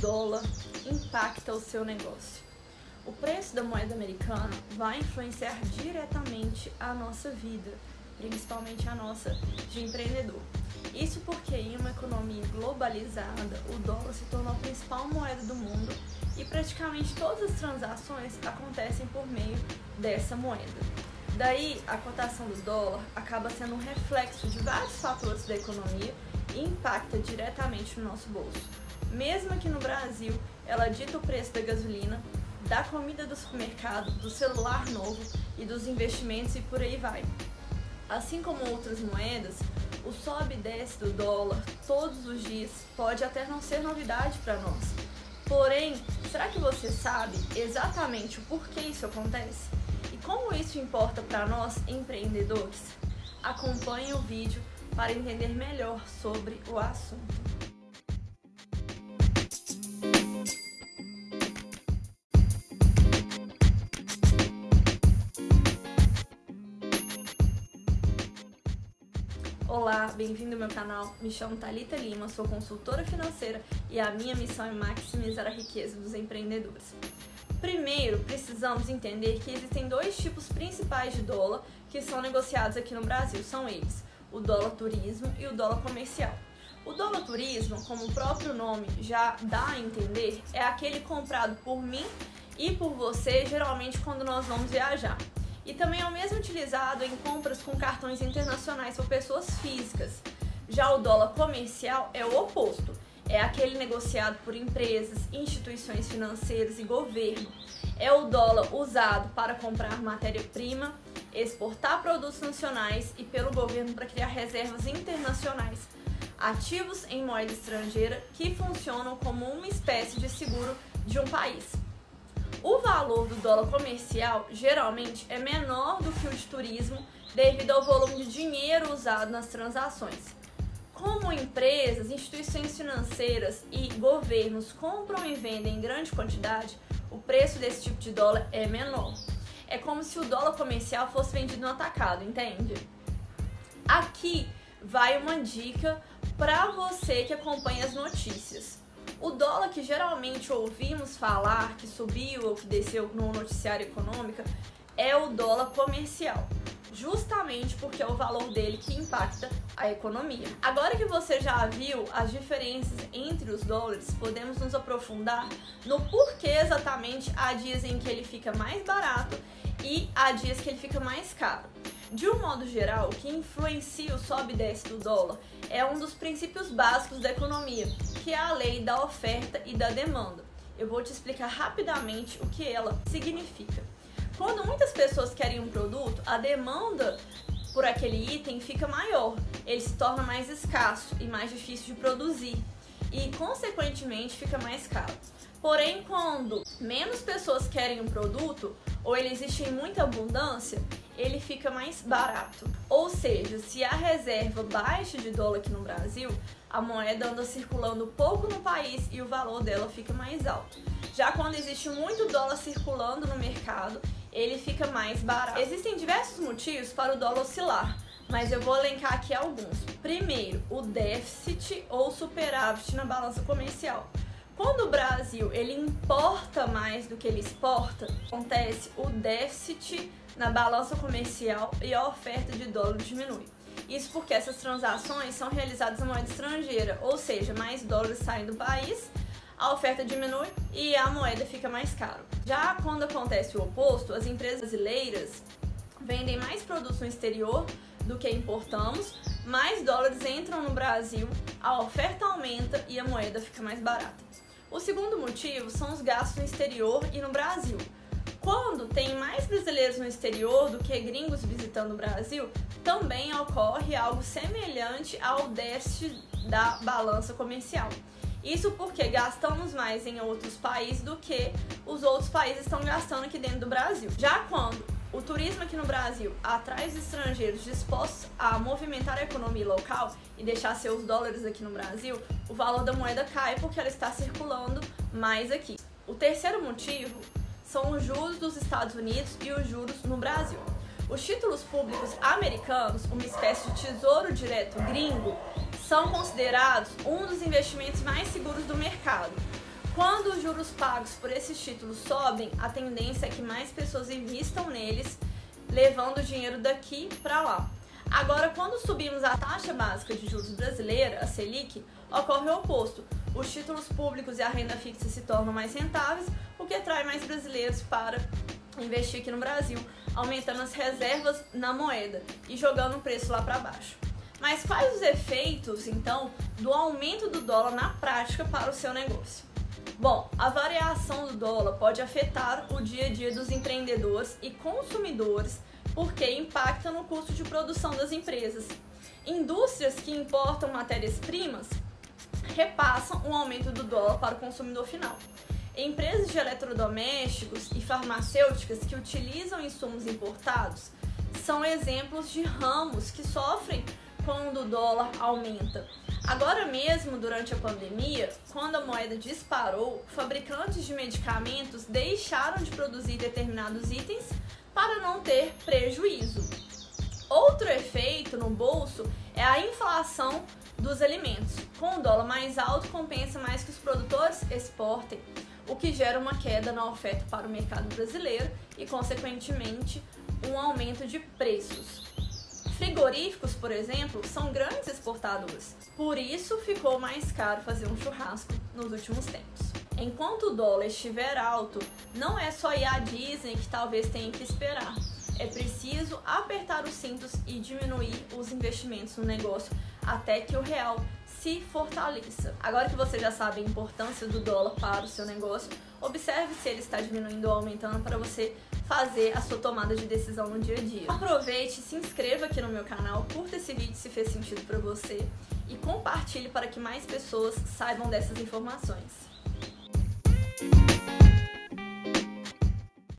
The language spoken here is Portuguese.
dólar impacta o seu negócio? O preço da moeda americana vai influenciar diretamente a nossa vida, principalmente a nossa de empreendedor. Isso porque em uma economia globalizada, o dólar se tornou a principal moeda do mundo e praticamente todas as transações acontecem por meio dessa moeda. Daí, a cotação do dólar acaba sendo um reflexo de vários fatores da economia e impacta diretamente no nosso bolso. Mesmo aqui no Brasil, ela dita o preço da gasolina, da comida do supermercado, do celular novo e dos investimentos e por aí vai. Assim como outras moedas, o sobe e desce do dólar todos os dias pode até não ser novidade para nós. Porém, será que você sabe exatamente o porquê isso acontece? E como isso importa para nós empreendedores? Acompanhe o vídeo para entender melhor sobre o assunto. Olá, bem-vindo ao meu canal. Me chamo Talita Lima, sou consultora financeira e a minha missão é maximizar a riqueza dos empreendedores. Primeiro, precisamos entender que existem dois tipos principais de dólar que são negociados aqui no Brasil. São eles: o dólar turismo e o dólar comercial. O dólar turismo, como o próprio nome já dá a entender, é aquele comprado por mim e por você, geralmente quando nós vamos viajar. E também é o mesmo utilizado em compras com cartões internacionais por pessoas físicas. Já o dólar comercial é o oposto é aquele negociado por empresas, instituições financeiras e governo. É o dólar usado para comprar matéria-prima, exportar produtos nacionais e pelo governo para criar reservas internacionais. Ativos em moeda estrangeira que funcionam como uma espécie de seguro de um país. O valor do dólar comercial geralmente é menor do que o de turismo devido ao volume de dinheiro usado nas transações. Como empresas, instituições financeiras e governos compram e vendem em grande quantidade, o preço desse tipo de dólar é menor. É como se o dólar comercial fosse vendido no atacado, entende? Aqui vai uma dica para você que acompanha as notícias. O dólar que geralmente ouvimos falar que subiu ou que desceu no noticiário econômico é o dólar comercial justamente porque é o valor dele que impacta a economia. Agora que você já viu as diferenças entre os dólares, podemos nos aprofundar no porquê exatamente há dias em que ele fica mais barato e há dias que ele fica mais caro. De um modo geral, o que influencia o sobe e desce do dólar é um dos princípios básicos da economia, que é a lei da oferta e da demanda. Eu vou te explicar rapidamente o que ela significa. Quando muitas pessoas querem um produto, a demanda por aquele item fica maior, ele se torna mais escasso e mais difícil de produzir e, consequentemente, fica mais caro. Porém, quando menos pessoas querem um produto ou ele existe em muita abundância, ele fica mais barato. Ou seja, se a reserva baixa de dólar aqui no Brasil, a moeda anda circulando pouco no país e o valor dela fica mais alto. Já quando existe muito dólar circulando no mercado, ele fica mais barato. Existem diversos motivos para o dólar oscilar, mas eu vou elencar aqui alguns. Primeiro, o déficit ou superávit na balança comercial. Quando o Brasil ele importa mais do que ele exporta, acontece o déficit na balança comercial e a oferta de dólar diminui. Isso porque essas transações são realizadas em moeda estrangeira, ou seja, mais dólares saem do país a oferta diminui e a moeda fica mais caro. Já quando acontece o oposto, as empresas brasileiras vendem mais produtos no exterior do que importamos, mais dólares entram no Brasil, a oferta aumenta e a moeda fica mais barata. O segundo motivo são os gastos no exterior e no Brasil. Quando tem mais brasileiros no exterior do que gringos visitando o Brasil, também ocorre algo semelhante ao déficit da balança comercial. Isso porque gastamos mais em outros países do que os outros países estão gastando aqui dentro do Brasil. Já quando o turismo aqui no Brasil atrai os estrangeiros dispostos a movimentar a economia local e deixar seus dólares aqui no Brasil, o valor da moeda cai porque ela está circulando mais aqui. O terceiro motivo são os juros dos Estados Unidos e os juros no Brasil. Os títulos públicos americanos, uma espécie de tesouro direto gringo, são considerados um dos investimentos mais seguros do mercado. Quando os juros pagos por esses títulos sobem, a tendência é que mais pessoas investam neles, levando o dinheiro daqui para lá. Agora, quando subimos a taxa básica de juros brasileira, a Selic, ocorre o oposto. Os títulos públicos e a renda fixa se tornam mais rentáveis, o que atrai mais brasileiros para investir aqui no Brasil, aumentando as reservas na moeda e jogando o preço lá para baixo. Mas quais os efeitos, então, do aumento do dólar na prática para o seu negócio? Bom, a variação do dólar pode afetar o dia a dia dos empreendedores e consumidores porque impacta no custo de produção das empresas. Indústrias que importam matérias-primas repassam um aumento do dólar para o consumidor final. Empresas de eletrodomésticos e farmacêuticas que utilizam insumos importados são exemplos de ramos que sofrem quando o dólar aumenta. Agora mesmo, durante a pandemia, quando a moeda disparou, fabricantes de medicamentos deixaram de produzir determinados itens para não ter prejuízo. Outro efeito no bolso é a inflação dos alimentos. Com o dólar mais alto, compensa mais que os produtores exportem o que gera uma queda na oferta para o mercado brasileiro e, consequentemente, um aumento de preços. Frigoríficos, por exemplo, são grandes exportadores, por isso ficou mais caro fazer um churrasco nos últimos tempos. Enquanto o dólar estiver alto, não é só ir à Disney que talvez tenha que esperar. É preciso apertar os cintos e diminuir os investimentos no negócio até que o real se fortaleça. Agora que você já sabe a importância do dólar para o seu negócio, observe se ele está diminuindo ou aumentando para você fazer a sua tomada de decisão no dia a dia. Aproveite, se inscreva aqui no meu canal, curta esse vídeo se fez sentido para você e compartilhe para que mais pessoas saibam dessas informações.